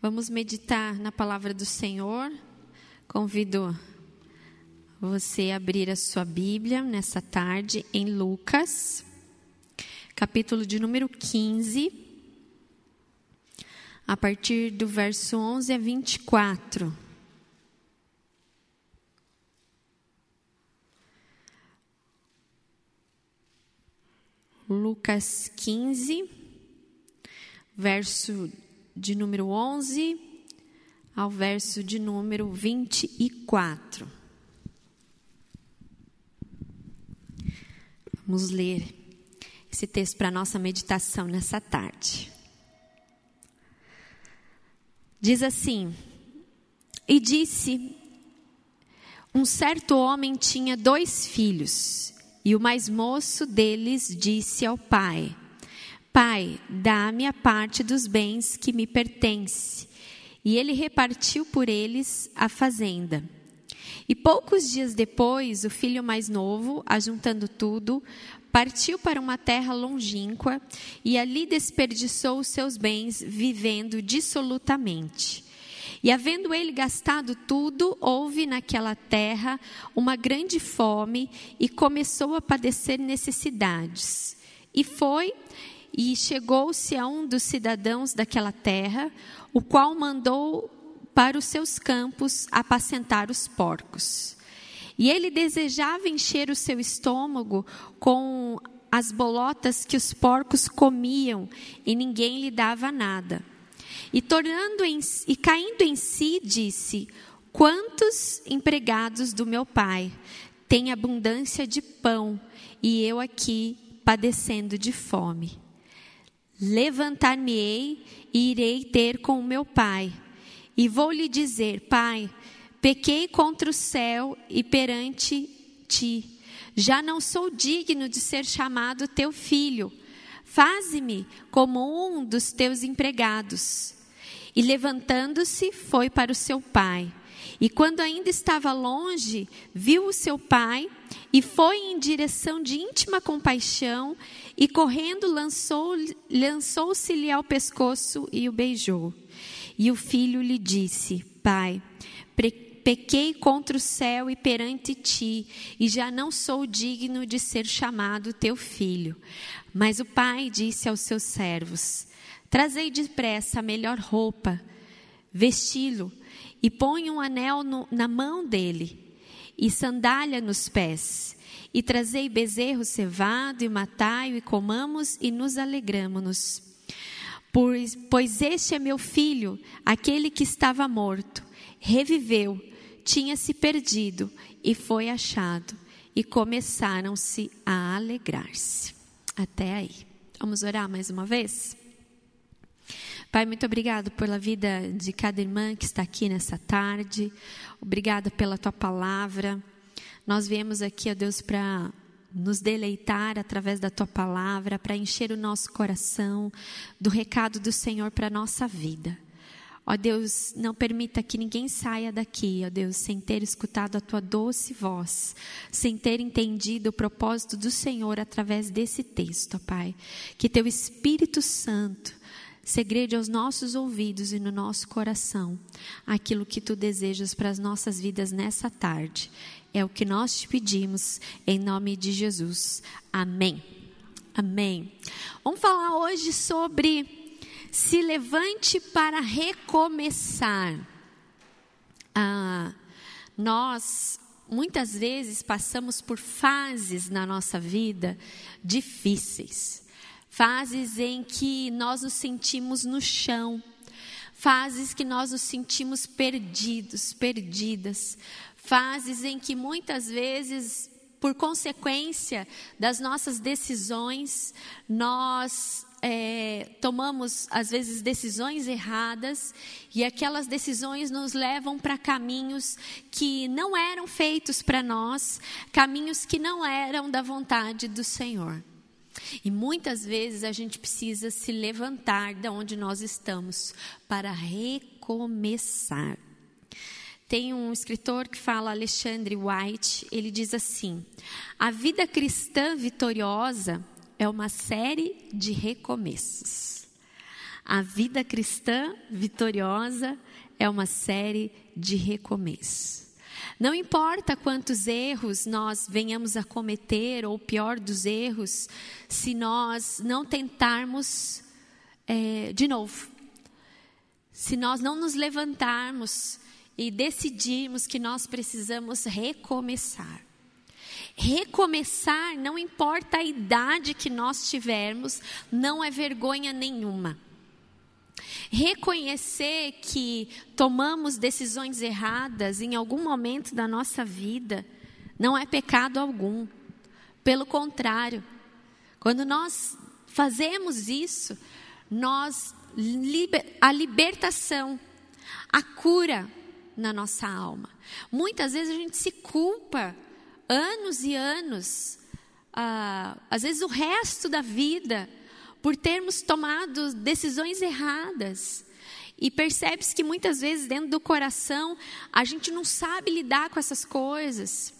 Vamos meditar na palavra do Senhor. Convido você a abrir a sua Bíblia nessa tarde em Lucas, capítulo de número 15, a partir do verso 11 a 24. Lucas 15, verso de número 11 ao verso de número 24. Vamos ler esse texto para nossa meditação nessa tarde. Diz assim: E disse: Um certo homem tinha dois filhos, e o mais moço deles disse ao pai: Pai, dá-me a parte dos bens que me pertence. E ele repartiu por eles a fazenda. E poucos dias depois, o filho mais novo, ajuntando tudo, partiu para uma terra longínqua e ali desperdiçou os seus bens, vivendo dissolutamente. E havendo ele gastado tudo, houve naquela terra uma grande fome e começou a padecer necessidades. E foi e chegou-se a um dos cidadãos daquela terra, o qual mandou para os seus campos apacentar os porcos. E ele desejava encher o seu estômago com as bolotas que os porcos comiam, e ninguém lhe dava nada. E tornando em, e caindo em si, disse: Quantos empregados do meu pai têm abundância de pão, e eu aqui padecendo de fome? Levantar-me-ei e irei ter com meu pai. E vou lhe dizer: Pai, pequei contra o céu e perante ti. Já não sou digno de ser chamado teu filho. Faze-me como um dos teus empregados. E levantando-se, foi para o seu pai. E quando ainda estava longe, viu o seu pai e foi em direção de íntima compaixão e correndo lançou-se-lhe lançou ao pescoço e o beijou. E o filho lhe disse: Pai, pequei contra o céu e perante ti, e já não sou digno de ser chamado teu filho. Mas o pai disse aos seus servos: Trazei depressa a melhor roupa, vesti-lo e põe um anel no, na mão dele e sandália nos pés. E trazei bezerro cevado e matai-o e comamos e nos alegramos-nos. Pois, pois este é meu filho, aquele que estava morto, reviveu, tinha se perdido e foi achado. E começaram-se a alegrar-se. Até aí. Vamos orar mais uma vez? Pai, muito obrigado pela vida de cada irmã que está aqui nessa tarde. Obrigada pela tua palavra. Nós viemos aqui, ó Deus, para nos deleitar através da tua palavra, para encher o nosso coração do recado do Senhor para a nossa vida. Ó Deus, não permita que ninguém saia daqui, ó Deus, sem ter escutado a tua doce voz, sem ter entendido o propósito do Senhor através desse texto, ó Pai. Que teu Espírito Santo Segrede aos nossos ouvidos e no nosso coração aquilo que tu desejas para as nossas vidas nessa tarde. É o que nós te pedimos, em nome de Jesus. Amém. Amém. Vamos falar hoje sobre se levante para recomeçar. Ah, nós muitas vezes passamos por fases na nossa vida difíceis fases em que nós nos sentimos no chão, fases que nós nos sentimos perdidos, perdidas, fases em que muitas vezes, por consequência das nossas decisões, nós é, tomamos às vezes decisões erradas e aquelas decisões nos levam para caminhos que não eram feitos para nós, caminhos que não eram da vontade do Senhor. E muitas vezes a gente precisa se levantar de onde nós estamos para recomeçar. Tem um escritor que fala, Alexandre White, ele diz assim: a vida cristã vitoriosa é uma série de recomeços. A vida cristã vitoriosa é uma série de recomeços. Não importa quantos erros nós venhamos a cometer, ou pior dos erros, se nós não tentarmos é, de novo. Se nós não nos levantarmos e decidirmos que nós precisamos recomeçar. Recomeçar, não importa a idade que nós tivermos, não é vergonha nenhuma. Reconhecer que tomamos decisões erradas em algum momento da nossa vida não é pecado algum. Pelo contrário, quando nós fazemos isso, nós a libertação, a cura na nossa alma. Muitas vezes a gente se culpa anos e anos, ah, às vezes o resto da vida, por termos tomado decisões erradas. E percebe-se que muitas vezes dentro do coração a gente não sabe lidar com essas coisas.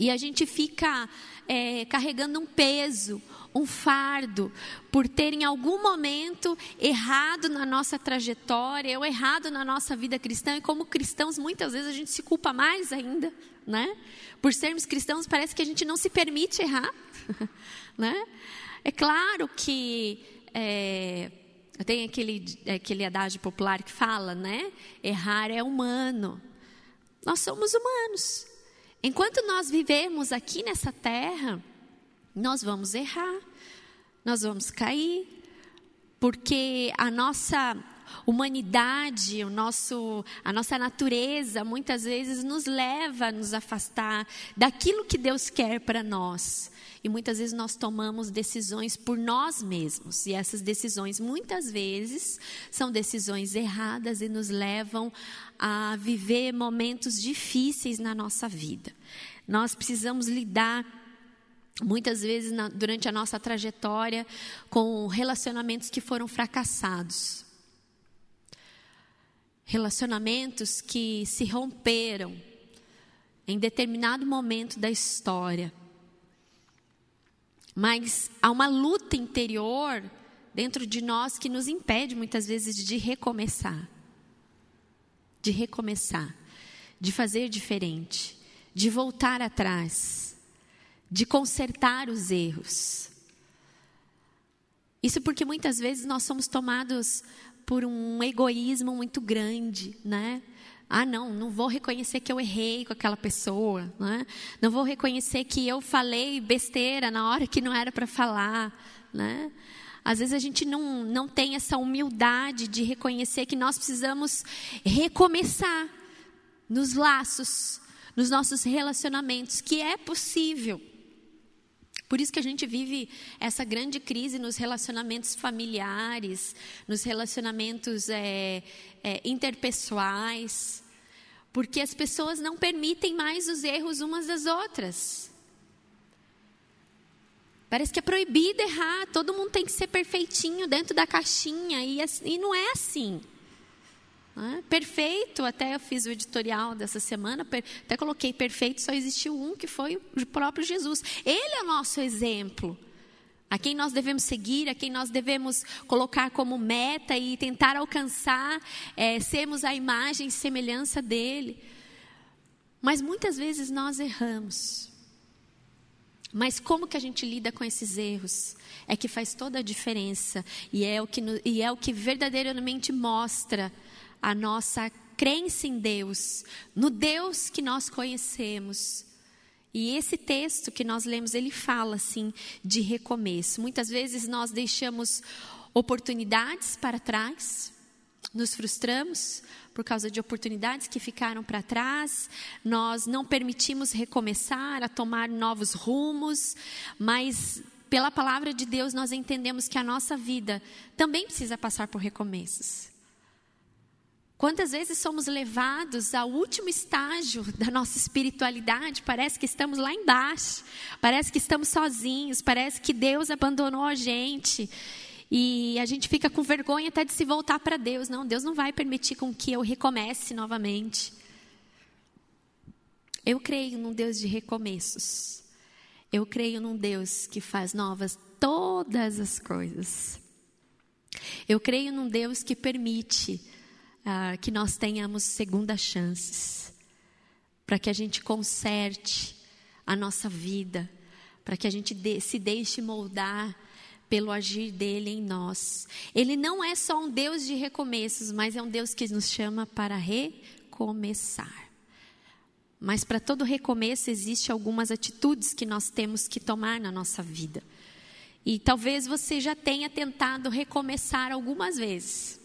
E a gente fica é, carregando um peso, um fardo, por ter em algum momento errado na nossa trajetória, ou errado na nossa vida cristã, e como cristãos muitas vezes a gente se culpa mais ainda, né? Por sermos cristãos parece que a gente não se permite errar, né? É claro que é, tem aquele, aquele adágio popular que fala, né? Errar é humano. Nós somos humanos. Enquanto nós vivemos aqui nessa terra, nós vamos errar, nós vamos cair, porque a nossa humanidade, o nosso, a nossa natureza, muitas vezes nos leva a nos afastar daquilo que Deus quer para nós. E muitas vezes nós tomamos decisões por nós mesmos. E essas decisões, muitas vezes, são decisões erradas e nos levam a viver momentos difíceis na nossa vida. Nós precisamos lidar muitas vezes na, durante a nossa trajetória com relacionamentos que foram fracassados. Relacionamentos que se romperam em determinado momento da história. Mas há uma luta interior dentro de nós que nos impede muitas vezes de recomeçar. De recomeçar, de fazer diferente, de voltar atrás de consertar os erros. Isso porque muitas vezes nós somos tomados por um egoísmo muito grande, né? Ah, não, não vou reconhecer que eu errei com aquela pessoa, né? Não vou reconhecer que eu falei besteira na hora que não era para falar, né? Às vezes a gente não, não tem essa humildade de reconhecer que nós precisamos recomeçar nos laços, nos nossos relacionamentos, que é possível. Por isso que a gente vive essa grande crise nos relacionamentos familiares, nos relacionamentos é, é, interpessoais, porque as pessoas não permitem mais os erros umas das outras. Parece que é proibido errar, todo mundo tem que ser perfeitinho dentro da caixinha, e, e não é assim. É? Perfeito, até eu fiz o editorial dessa semana, até coloquei perfeito, só existiu um que foi o próprio Jesus. Ele é o nosso exemplo. A quem nós devemos seguir, a quem nós devemos colocar como meta e tentar alcançar, é, sermos a imagem e semelhança dele. Mas muitas vezes nós erramos. Mas como que a gente lida com esses erros? É que faz toda a diferença e é o que, e é o que verdadeiramente mostra a nossa crença em Deus, no Deus que nós conhecemos. E esse texto que nós lemos, ele fala assim de recomeço. Muitas vezes nós deixamos oportunidades para trás, nos frustramos por causa de oportunidades que ficaram para trás, nós não permitimos recomeçar, a tomar novos rumos, mas pela palavra de Deus nós entendemos que a nossa vida também precisa passar por recomeços. Quantas vezes somos levados ao último estágio da nossa espiritualidade? Parece que estamos lá embaixo, parece que estamos sozinhos, parece que Deus abandonou a gente. E a gente fica com vergonha até de se voltar para Deus. Não, Deus não vai permitir com que eu recomece novamente. Eu creio num Deus de recomeços. Eu creio num Deus que faz novas todas as coisas. Eu creio num Deus que permite uh, que nós tenhamos segunda chances, para que a gente conserte a nossa vida, para que a gente de, se deixe moldar pelo agir dele em nós. Ele não é só um Deus de recomeços, mas é um Deus que nos chama para recomeçar. Mas para todo recomeço existe algumas atitudes que nós temos que tomar na nossa vida. E talvez você já tenha tentado recomeçar algumas vezes.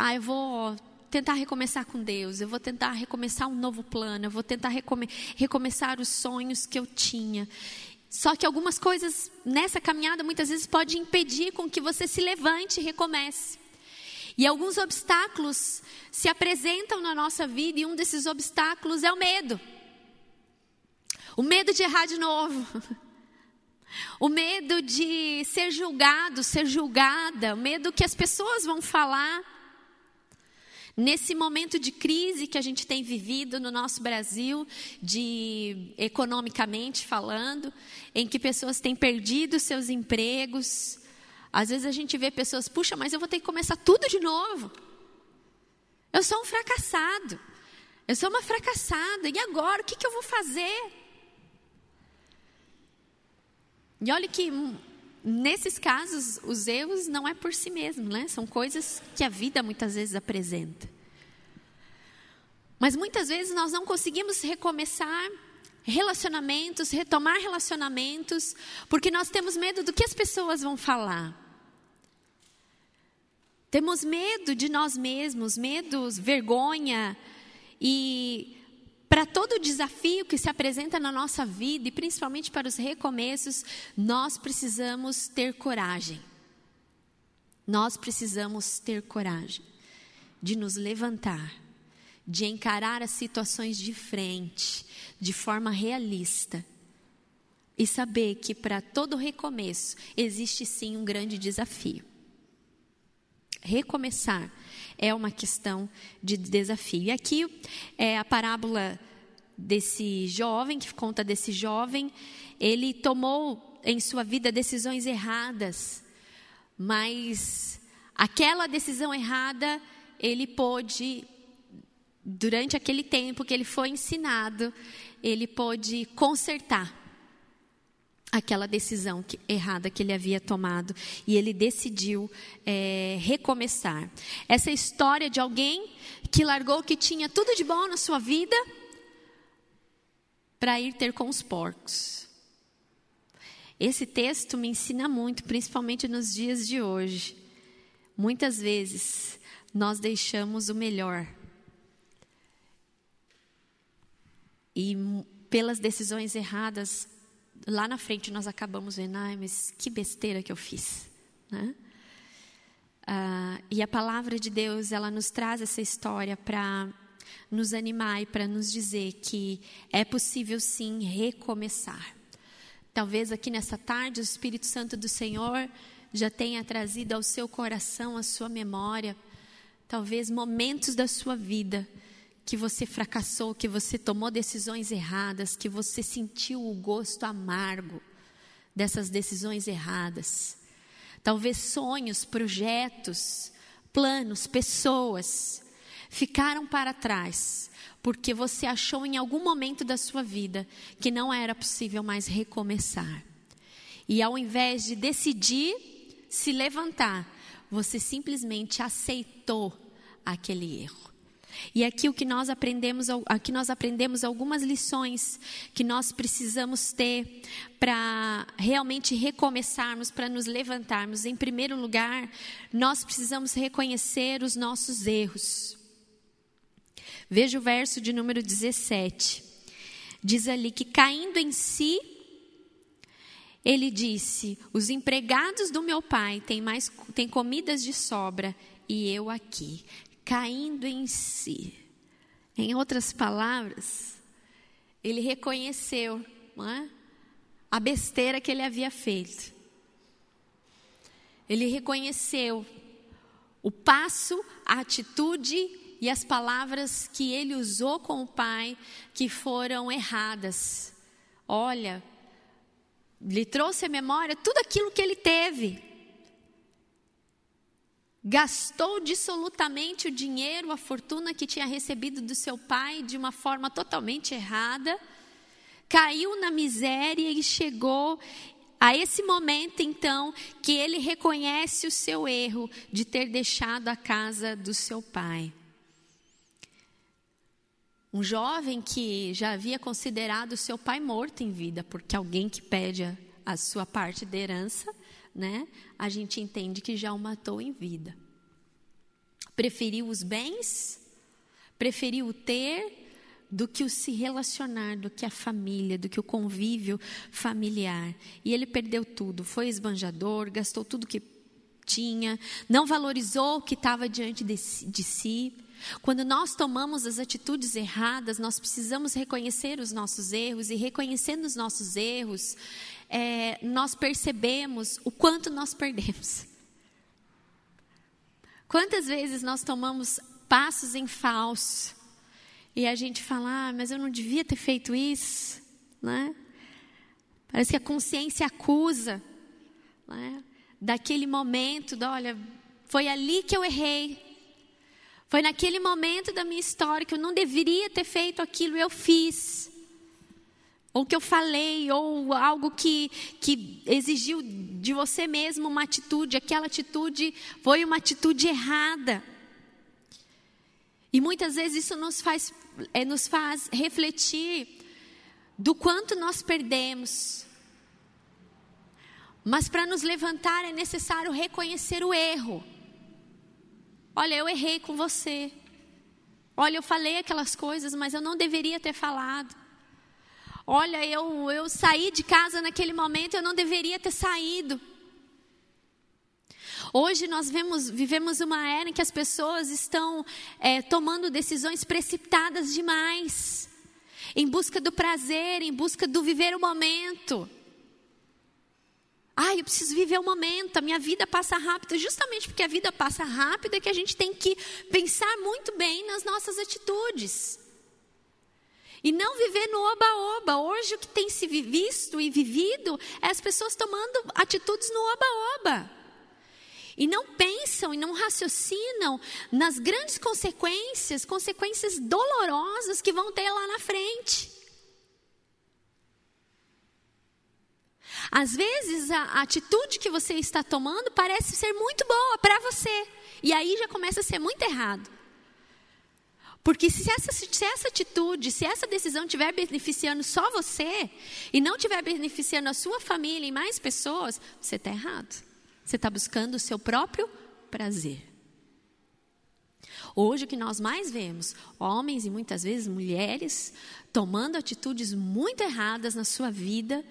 Ah, eu vou tentar recomeçar com Deus, eu vou tentar recomeçar um novo plano, eu vou tentar recome recomeçar os sonhos que eu tinha. Só que algumas coisas nessa caminhada muitas vezes pode impedir com que você se levante e recomece. E alguns obstáculos se apresentam na nossa vida e um desses obstáculos é o medo. O medo de errar de novo. O medo de ser julgado, ser julgada, o medo que as pessoas vão falar. Nesse momento de crise que a gente tem vivido no nosso Brasil, de economicamente falando, em que pessoas têm perdido seus empregos, às vezes a gente vê pessoas, puxa, mas eu vou ter que começar tudo de novo. Eu sou um fracassado. Eu sou uma fracassada. E agora? O que, que eu vou fazer? E olha que nesses casos, os erros não é por si mesmo, né? São coisas que a vida muitas vezes apresenta. Mas muitas vezes nós não conseguimos recomeçar relacionamentos, retomar relacionamentos, porque nós temos medo do que as pessoas vão falar. Temos medo de nós mesmos, medos, vergonha e para todo desafio que se apresenta na nossa vida e principalmente para os recomeços, nós precisamos ter coragem. Nós precisamos ter coragem de nos levantar, de encarar as situações de frente, de forma realista. E saber que para todo recomeço existe sim um grande desafio. Recomeçar é uma questão de desafio. E aqui é a parábola desse jovem, que conta desse jovem, ele tomou em sua vida decisões erradas, mas aquela decisão errada ele pôde, durante aquele tempo que ele foi ensinado, ele pôde consertar aquela decisão que, errada que ele havia tomado e ele decidiu é, recomeçar. Essa história de alguém que largou que tinha tudo de bom na sua vida para ir ter com os porcos. Esse texto me ensina muito, principalmente nos dias de hoje. Muitas vezes nós deixamos o melhor e pelas decisões erradas lá na frente nós acabamos vendo, ai, mas que besteira que eu fiz, né? Ah, e a palavra de Deus, ela nos traz essa história para nos animar e para nos dizer que é possível sim recomeçar. Talvez aqui nessa tarde o Espírito Santo do Senhor já tenha trazido ao seu coração, à sua memória, talvez momentos da sua vida que você fracassou, que você tomou decisões erradas, que você sentiu o gosto amargo dessas decisões erradas. Talvez sonhos, projetos, planos, pessoas ficaram para trás, porque você achou em algum momento da sua vida que não era possível mais recomeçar. E ao invés de decidir se levantar, você simplesmente aceitou aquele erro. E aqui o que nós aprendemos, aqui nós aprendemos algumas lições que nós precisamos ter para realmente recomeçarmos, para nos levantarmos. Em primeiro lugar, nós precisamos reconhecer os nossos erros. Veja o verso de número 17. Diz ali que caindo em si, ele disse: Os empregados do meu pai têm mais têm comidas de sobra e eu aqui caindo em si. Em outras palavras, ele reconheceu é? a besteira que ele havia feito. Ele reconheceu o passo, a atitude e as palavras que ele usou com o pai que foram erradas. Olha, lhe trouxe à memória tudo aquilo que ele teve gastou dissolutamente o dinheiro, a fortuna que tinha recebido do seu pai de uma forma totalmente errada, caiu na miséria e chegou a esse momento, então, que ele reconhece o seu erro de ter deixado a casa do seu pai. Um jovem que já havia considerado seu pai morto em vida, porque alguém que pede a, a sua parte da herança, né, a gente entende que já o matou em vida. Preferiu os bens, preferiu o ter, do que o se relacionar, do que a família, do que o convívio familiar. E ele perdeu tudo, foi esbanjador, gastou tudo que tinha, não valorizou o que estava diante de, de si. Quando nós tomamos as atitudes erradas, nós precisamos reconhecer os nossos erros, e reconhecendo os nossos erros, é, nós percebemos o quanto nós perdemos. Quantas vezes nós tomamos passos em falso, e a gente fala, ah, mas eu não devia ter feito isso, né? Parece que a consciência acusa, né? Daquele momento, de, olha, foi ali que eu errei. Foi naquele momento da minha história que eu não deveria ter feito aquilo, eu fiz. Ou que eu falei, ou algo que, que exigiu de você mesmo uma atitude, aquela atitude foi uma atitude errada. E muitas vezes isso nos faz, é, nos faz refletir do quanto nós perdemos. Mas para nos levantar é necessário reconhecer o erro. Olha, eu errei com você. Olha, eu falei aquelas coisas, mas eu não deveria ter falado. Olha, eu, eu saí de casa naquele momento, eu não deveria ter saído. Hoje nós vemos, vivemos uma era em que as pessoas estão é, tomando decisões precipitadas demais, em busca do prazer, em busca do viver o momento. Ah, eu preciso viver o momento, a minha vida passa rápido. Justamente porque a vida passa rápido é que a gente tem que pensar muito bem nas nossas atitudes. E não viver no oba-oba. Hoje o que tem se visto e vivido é as pessoas tomando atitudes no oba-oba e não pensam e não raciocinam nas grandes consequências, consequências dolorosas que vão ter lá na frente. Às vezes a atitude que você está tomando parece ser muito boa para você, e aí já começa a ser muito errado. Porque se essa, se essa atitude, se essa decisão estiver beneficiando só você, e não estiver beneficiando a sua família e mais pessoas, você está errado. Você está buscando o seu próprio prazer. Hoje o que nós mais vemos, homens e muitas vezes mulheres, tomando atitudes muito erradas na sua vida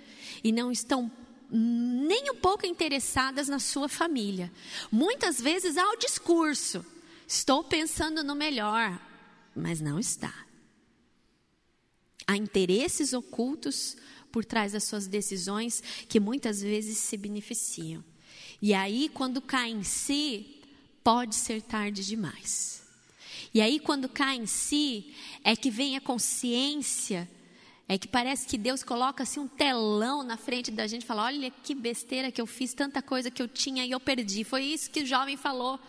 e não estão nem um pouco interessadas na sua família. Muitas vezes há o discurso: estou pensando no melhor, mas não está. Há interesses ocultos por trás das suas decisões que muitas vezes se beneficiam. E aí, quando cai em si, pode ser tarde demais. E aí, quando cai em si, é que vem a consciência, é que parece que Deus coloca assim um telão na frente da gente e fala: Olha que besteira que eu fiz, tanta coisa que eu tinha e eu perdi. Foi isso que o jovem falou.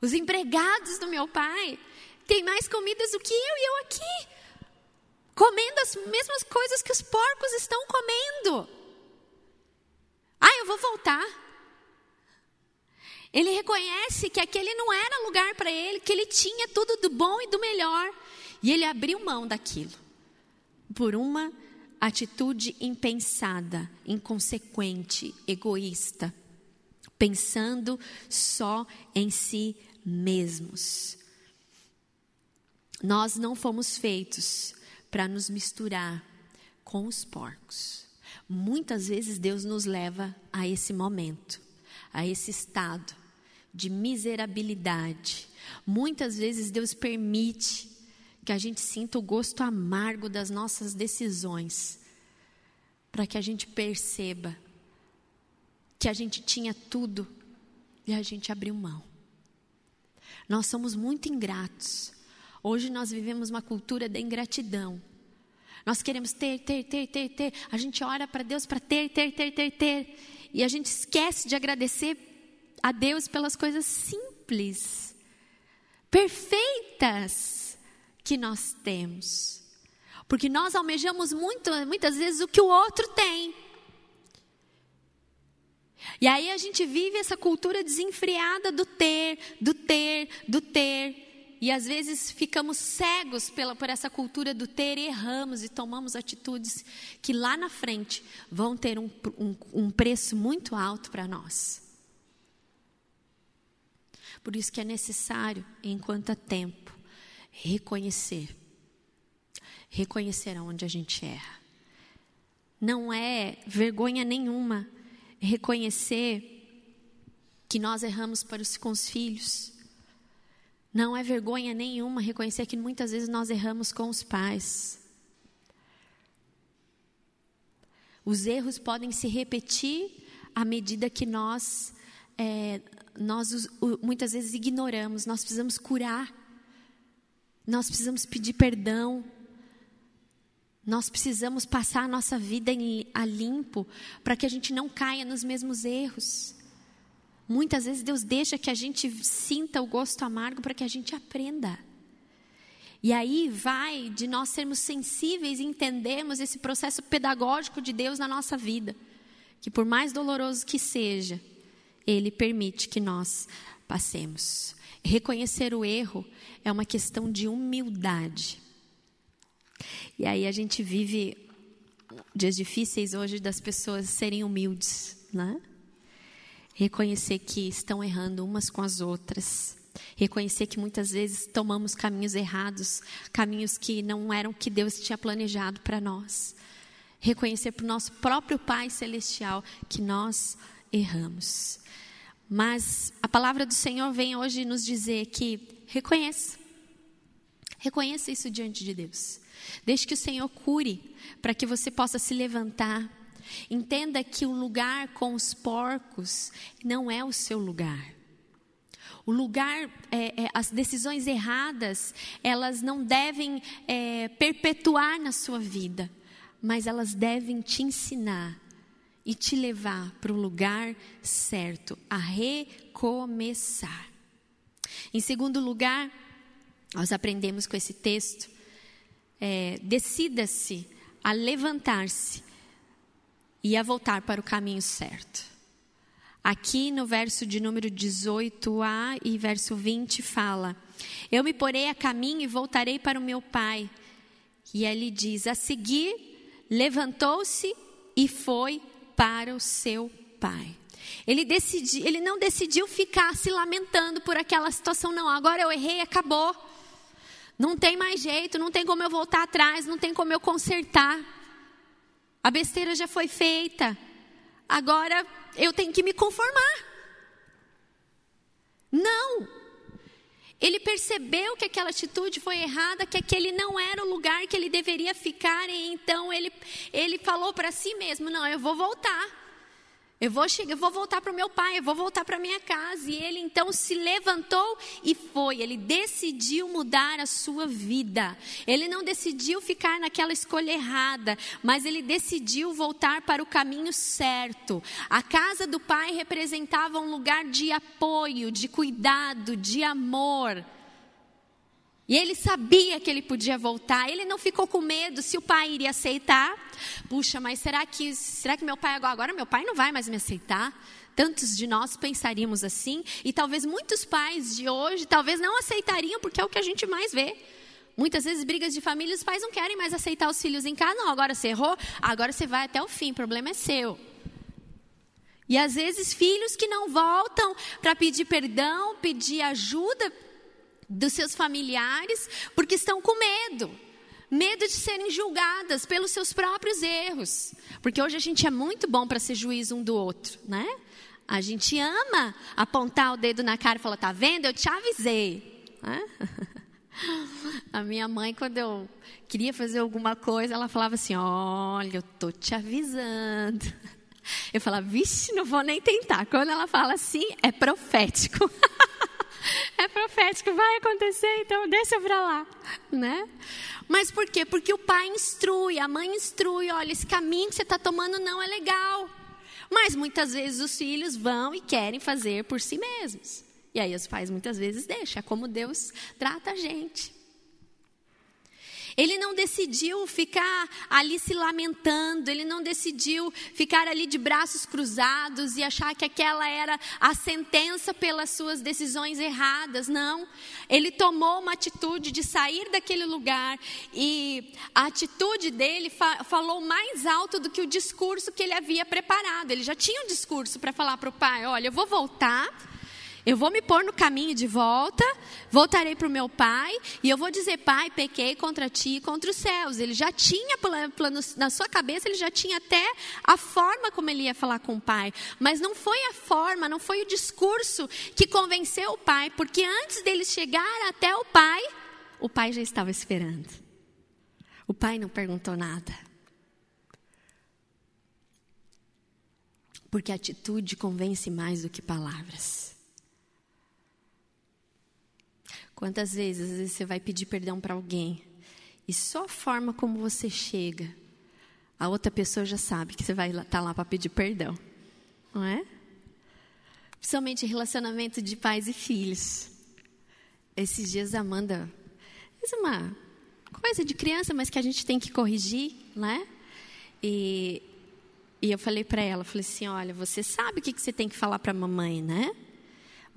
Os empregados do meu pai têm mais comidas do que eu e eu aqui, comendo as mesmas coisas que os porcos estão comendo. Ah, eu vou voltar. Ele reconhece que aquele não era lugar para ele, que ele tinha tudo do bom e do melhor. E ele abriu mão daquilo por uma atitude impensada, inconsequente, egoísta, pensando só em si mesmos. Nós não fomos feitos para nos misturar com os porcos. Muitas vezes Deus nos leva a esse momento a esse estado de miserabilidade. Muitas vezes Deus permite que a gente sinta o gosto amargo das nossas decisões, para que a gente perceba que a gente tinha tudo e a gente abriu mão. Nós somos muito ingratos. Hoje nós vivemos uma cultura da ingratidão. Nós queremos ter, ter, ter, ter, ter. A gente ora para Deus para ter, ter, ter, ter, ter e a gente esquece de agradecer a Deus pelas coisas simples, perfeitas que nós temos. Porque nós almejamos muito, muitas vezes o que o outro tem. E aí a gente vive essa cultura desenfreada do ter, do ter, do ter. E às vezes ficamos cegos pela, por essa cultura do ter erramos e tomamos atitudes que lá na frente vão ter um, um, um preço muito alto para nós. Por isso que é necessário, enquanto há tempo, reconhecer. Reconhecer aonde a gente erra. Não é vergonha nenhuma reconhecer que nós erramos para os, com os filhos. Não é vergonha nenhuma reconhecer que muitas vezes nós erramos com os pais. Os erros podem se repetir à medida que nós, é, nós muitas vezes ignoramos. Nós precisamos curar. Nós precisamos pedir perdão. Nós precisamos passar a nossa vida em, a limpo para que a gente não caia nos mesmos erros. Muitas vezes Deus deixa que a gente sinta o gosto amargo para que a gente aprenda. E aí vai de nós sermos sensíveis e entendermos esse processo pedagógico de Deus na nossa vida. Que por mais doloroso que seja, Ele permite que nós passemos. Reconhecer o erro é uma questão de humildade. E aí a gente vive dias difíceis hoje das pessoas serem humildes, né? Reconhecer que estão errando umas com as outras. Reconhecer que muitas vezes tomamos caminhos errados, caminhos que não eram que Deus tinha planejado para nós. Reconhecer para o nosso próprio Pai Celestial que nós erramos. Mas a palavra do Senhor vem hoje nos dizer que reconheça. Reconheça isso diante de Deus. Deixe que o Senhor cure, para que você possa se levantar. Entenda que o lugar com os porcos não é o seu lugar. O lugar, é, é, as decisões erradas, elas não devem é, perpetuar na sua vida, mas elas devem te ensinar e te levar para o lugar certo, a recomeçar. Em segundo lugar, nós aprendemos com esse texto é, decida-se a levantar-se e a voltar para o caminho certo. Aqui no verso de número 18a e verso 20 fala: Eu me porei a caminho e voltarei para o meu pai. E ele diz: A seguir, levantou-se e foi para o seu pai. Ele, decidi, ele não decidiu ficar se lamentando por aquela situação, não. Agora eu errei, acabou. Não tem mais jeito, não tem como eu voltar atrás, não tem como eu consertar. A besteira já foi feita. Agora eu tenho que me conformar. Não. Ele percebeu que aquela atitude foi errada, que aquele não era o lugar que ele deveria ficar, e então ele, ele falou para si mesmo: Não, eu vou voltar. Eu vou chegar, eu vou voltar para o meu pai, eu vou voltar para minha casa. E ele então se levantou e foi. Ele decidiu mudar a sua vida. Ele não decidiu ficar naquela escolha errada, mas ele decidiu voltar para o caminho certo. A casa do pai representava um lugar de apoio, de cuidado, de amor. E ele sabia que ele podia voltar, ele não ficou com medo se o pai iria aceitar. Puxa, mas será que, será que meu pai agora, agora meu pai não vai mais me aceitar? Tantos de nós pensaríamos assim, e talvez muitos pais de hoje talvez não aceitariam, porque é o que a gente mais vê. Muitas vezes brigas de família, os pais não querem mais aceitar os filhos em casa. Não, agora você errou, agora você vai até o fim, o problema é seu. E às vezes filhos que não voltam para pedir perdão, pedir ajuda, dos seus familiares, porque estão com medo. Medo de serem julgadas pelos seus próprios erros. Porque hoje a gente é muito bom para ser juiz um do outro, né? A gente ama apontar o dedo na cara e falar: tá vendo? Eu te avisei. Né? A minha mãe, quando eu queria fazer alguma coisa, ela falava assim: Olha, eu tô te avisando. Eu falava: Vixe, não vou nem tentar. Quando ela fala assim, é profético. é profético, vai acontecer, então deixa para lá, né? Mas por quê? Porque o pai instrui, a mãe instrui, olha, esse caminho que você está tomando não é legal. Mas muitas vezes os filhos vão e querem fazer por si mesmos. E aí os pais muitas vezes deixam, é como Deus trata a gente. Ele não decidiu ficar ali se lamentando, ele não decidiu ficar ali de braços cruzados e achar que aquela era a sentença pelas suas decisões erradas. Não. Ele tomou uma atitude de sair daquele lugar e a atitude dele fa falou mais alto do que o discurso que ele havia preparado. Ele já tinha um discurso para falar para o pai: olha, eu vou voltar eu vou me pôr no caminho de volta, voltarei para o meu pai e eu vou dizer: Pai, pequei contra ti e contra os céus. Ele já tinha na sua cabeça, ele já tinha até a forma como ele ia falar com o pai. Mas não foi a forma, não foi o discurso que convenceu o pai, porque antes dele chegar até o pai, o pai já estava esperando. O pai não perguntou nada. Porque atitude convence mais do que palavras. Quantas vezes, você vai pedir perdão para alguém e só a forma como você chega, a outra pessoa já sabe que você vai estar tá lá para pedir perdão, não é? Principalmente relacionamento de pais e filhos. Esses dias a Amanda fez uma coisa de criança, mas que a gente tem que corrigir, né? E, e eu falei para ela, falei assim, olha, você sabe o que, que você tem que falar para a mamãe, né?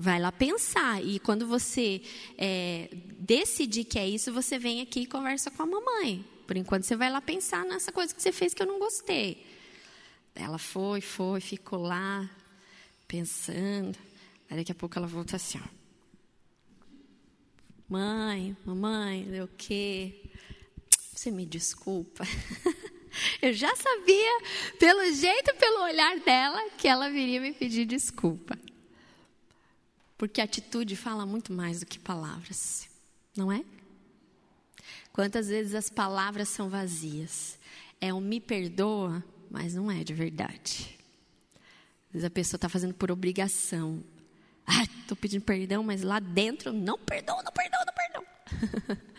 Vai lá pensar. E quando você é, decidir que é isso, você vem aqui e conversa com a mamãe. Por enquanto, você vai lá pensar nessa coisa que você fez que eu não gostei. Ela foi, foi, ficou lá, pensando. Aí daqui a pouco ela volta assim, ó. Mãe, mamãe, o quê? Você me desculpa. Eu já sabia, pelo jeito, pelo olhar dela, que ela viria me pedir desculpa. Porque atitude fala muito mais do que palavras, não é? Quantas vezes as palavras são vazias? É um me perdoa, mas não é de verdade. Às vezes a pessoa está fazendo por obrigação. Ah, estou pedindo perdão, mas lá dentro não perdoo, não perdoo, não perdoo.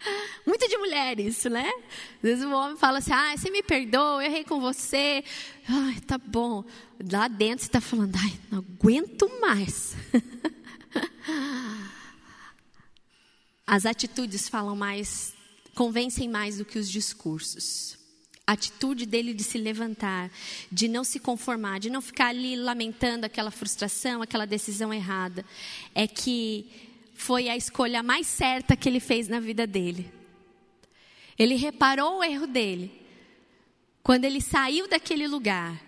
Muito de mulher isso, né? Às vezes o homem fala assim, ah, você me perdoa, eu errei com você. Ai, tá bom. Lá dentro você está falando, ai, não aguento mais. As atitudes falam mais, convencem mais do que os discursos. A atitude dele de se levantar, de não se conformar, de não ficar ali lamentando aquela frustração, aquela decisão errada, é que foi a escolha mais certa que ele fez na vida dele. Ele reparou o erro dele quando ele saiu daquele lugar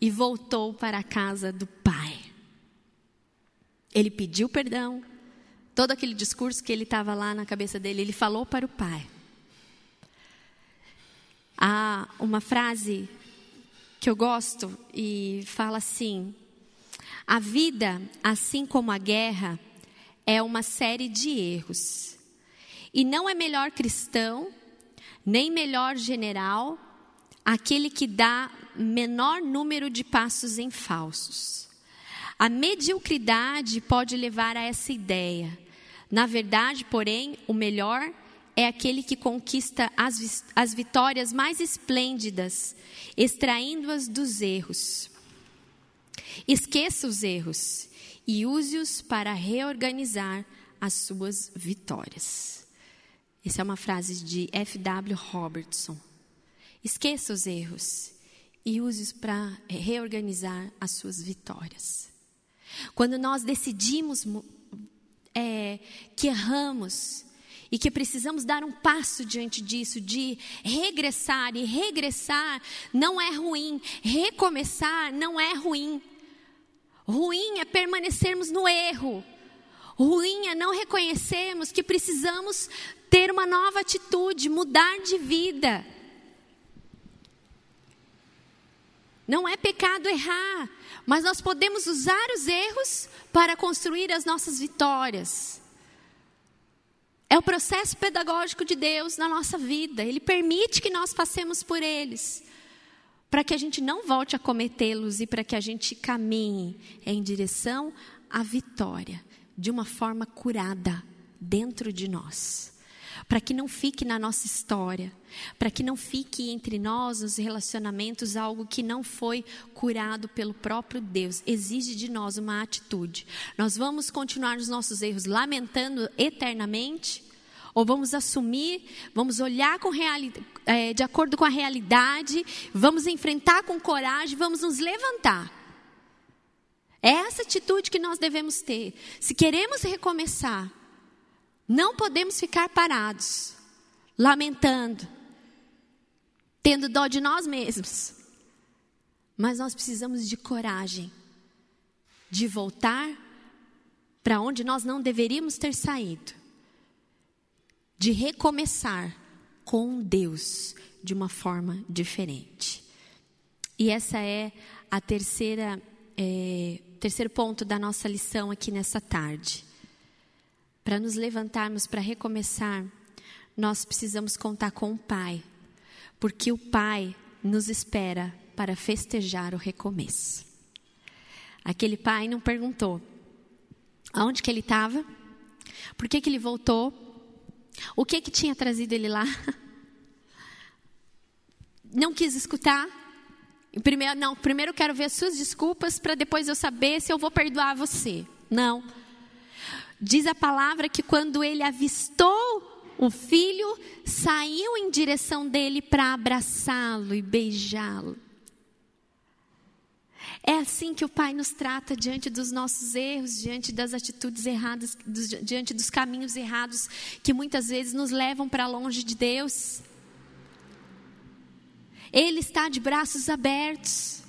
e voltou para a casa do pai. Ele pediu perdão. Todo aquele discurso que ele estava lá na cabeça dele, ele falou para o pai. Há uma frase que eu gosto e fala assim: A vida, assim como a guerra, é uma série de erros. E não é melhor cristão, nem melhor general, aquele que dá menor número de passos em falsos. A mediocridade pode levar a essa ideia. Na verdade, porém, o melhor é aquele que conquista as, as vitórias mais esplêndidas, extraindo-as dos erros. Esqueça os erros e use-os para reorganizar as suas vitórias. Essa é uma frase de F.W. Robertson. Esqueça os erros e use-os para reorganizar as suas vitórias. Quando nós decidimos é, que erramos e que precisamos dar um passo diante disso, de regressar, e regressar não é ruim, recomeçar não é ruim. Ruim é permanecermos no erro. Ruim é não reconhecermos que precisamos ter uma nova atitude, mudar de vida. Não é pecado errar, mas nós podemos usar os erros para construir as nossas vitórias. É o processo pedagógico de Deus na nossa vida. Ele permite que nós passemos por eles, para que a gente não volte a cometê-los e para que a gente caminhe em direção à vitória, de uma forma curada dentro de nós. para que não fique na nossa história, para que não fique entre nós, nos relacionamentos, algo que não foi curado pelo próprio Deus. Exige de nós uma atitude. Nós vamos continuar nos nossos erros lamentando eternamente? Ou vamos assumir, vamos olhar com é, de acordo com a realidade, vamos enfrentar com coragem, vamos nos levantar. É essa atitude que nós devemos ter. Se queremos recomeçar, não podemos ficar parados, lamentando, tendo dó de nós mesmos. Mas nós precisamos de coragem de voltar para onde nós não deveríamos ter saído, de recomeçar com Deus de uma forma diferente. E essa é a terceira, é, terceiro ponto da nossa lição aqui nessa tarde para nos levantarmos, para recomeçar, nós precisamos contar com o Pai, porque o Pai nos espera para festejar o recomeço. Aquele pai não perguntou aonde que ele estava, por que, que ele voltou, o que que tinha trazido ele lá. Não quis escutar. Primeiro, não, primeiro eu quero ver as suas desculpas para depois eu saber se eu vou perdoar você. Não. Diz a palavra que quando ele avistou o filho, saiu em direção dele para abraçá-lo e beijá-lo. É assim que o Pai nos trata diante dos nossos erros, diante das atitudes erradas, diante dos caminhos errados que muitas vezes nos levam para longe de Deus. Ele está de braços abertos.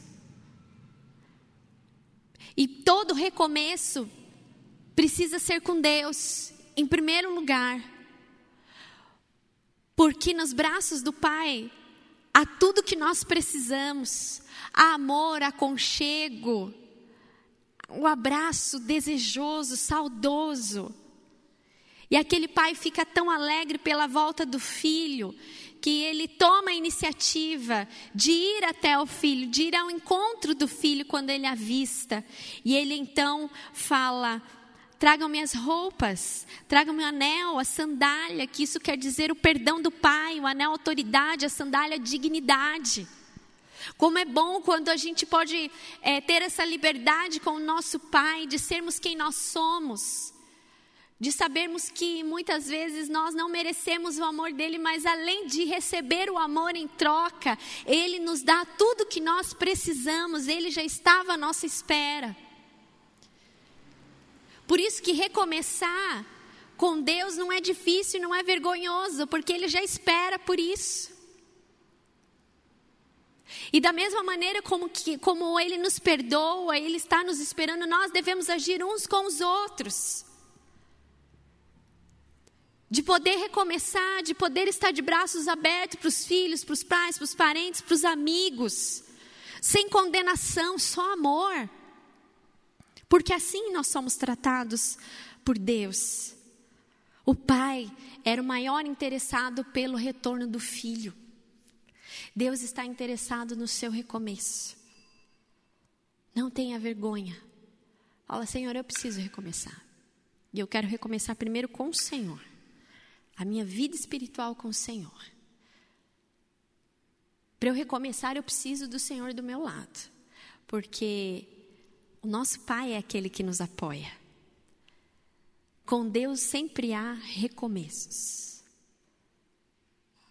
E todo recomeço precisa ser com Deus, em primeiro lugar. Porque nos braços do Pai há tudo que nós precisamos: amor, aconchego, o um abraço desejoso, saudoso. E aquele pai fica tão alegre pela volta do filho, que ele toma a iniciativa de ir até o filho, de ir ao encontro do filho quando ele avista. E ele então fala: Tragam minhas roupas, tragam meu anel, a sandália, que isso quer dizer o perdão do Pai, o anel autoridade, a sandália dignidade. Como é bom quando a gente pode é, ter essa liberdade com o nosso Pai, de sermos quem nós somos, de sabermos que muitas vezes nós não merecemos o amor dele, mas além de receber o amor em troca, ele nos dá tudo que nós precisamos, ele já estava à nossa espera. Por isso que recomeçar com Deus não é difícil, não é vergonhoso, porque Ele já espera por isso. E da mesma maneira como, que, como Ele nos perdoa, Ele está nos esperando, nós devemos agir uns com os outros. De poder recomeçar, de poder estar de braços abertos para os filhos, para os pais, para os parentes, para os amigos, sem condenação, só amor. Porque assim nós somos tratados por Deus. O pai era o maior interessado pelo retorno do filho. Deus está interessado no seu recomeço. Não tenha vergonha. Fala, Senhor, eu preciso recomeçar. E eu quero recomeçar primeiro com o Senhor. A minha vida espiritual com o Senhor. Para eu recomeçar, eu preciso do Senhor do meu lado. Porque o nosso Pai é aquele que nos apoia. Com Deus sempre há recomeços.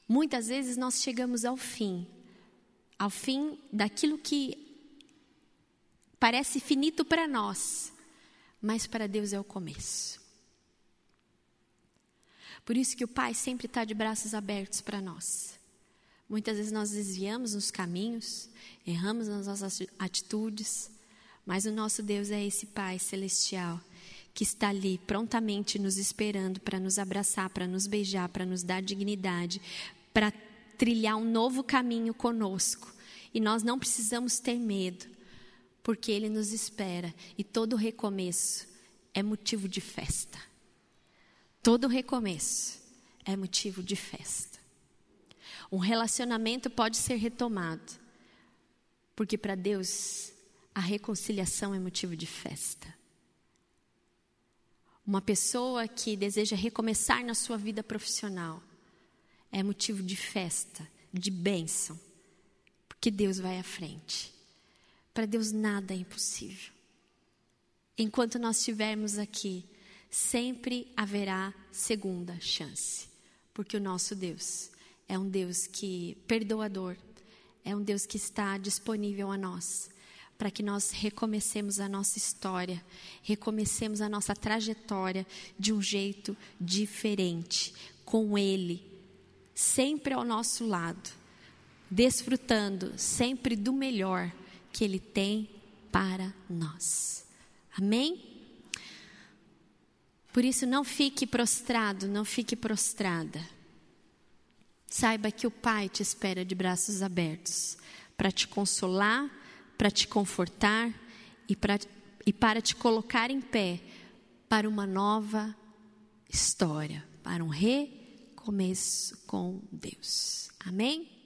Muitas vezes nós chegamos ao fim, ao fim daquilo que parece finito para nós, mas para Deus é o começo. Por isso que o Pai sempre está de braços abertos para nós. Muitas vezes nós desviamos nos caminhos, erramos nas nossas atitudes, mas o nosso Deus é esse Pai celestial que está ali prontamente nos esperando para nos abraçar, para nos beijar, para nos dar dignidade, para trilhar um novo caminho conosco. E nós não precisamos ter medo, porque Ele nos espera e todo recomeço é motivo de festa. Todo recomeço é motivo de festa. Um relacionamento pode ser retomado, porque para Deus a reconciliação é motivo de festa. uma pessoa que deseja recomeçar na sua vida profissional, é motivo de festa, de bênção, porque Deus vai à frente. Para Deus nada é impossível. Enquanto nós estivermos aqui, sempre haverá segunda chance, porque o nosso Deus é um Deus que perdoador, é um Deus que está disponível a nós para que nós recomecemos a nossa história, recomecemos a nossa trajetória de um jeito diferente, com Ele, sempre ao nosso lado, desfrutando sempre do melhor que Ele tem para nós. Amém? Por isso, não fique prostrado, não fique prostrada. Saiba que o Pai te espera de braços abertos para te consolar, para te confortar e, pra, e para te colocar em pé para uma nova história, para um recomeço com Deus. Amém?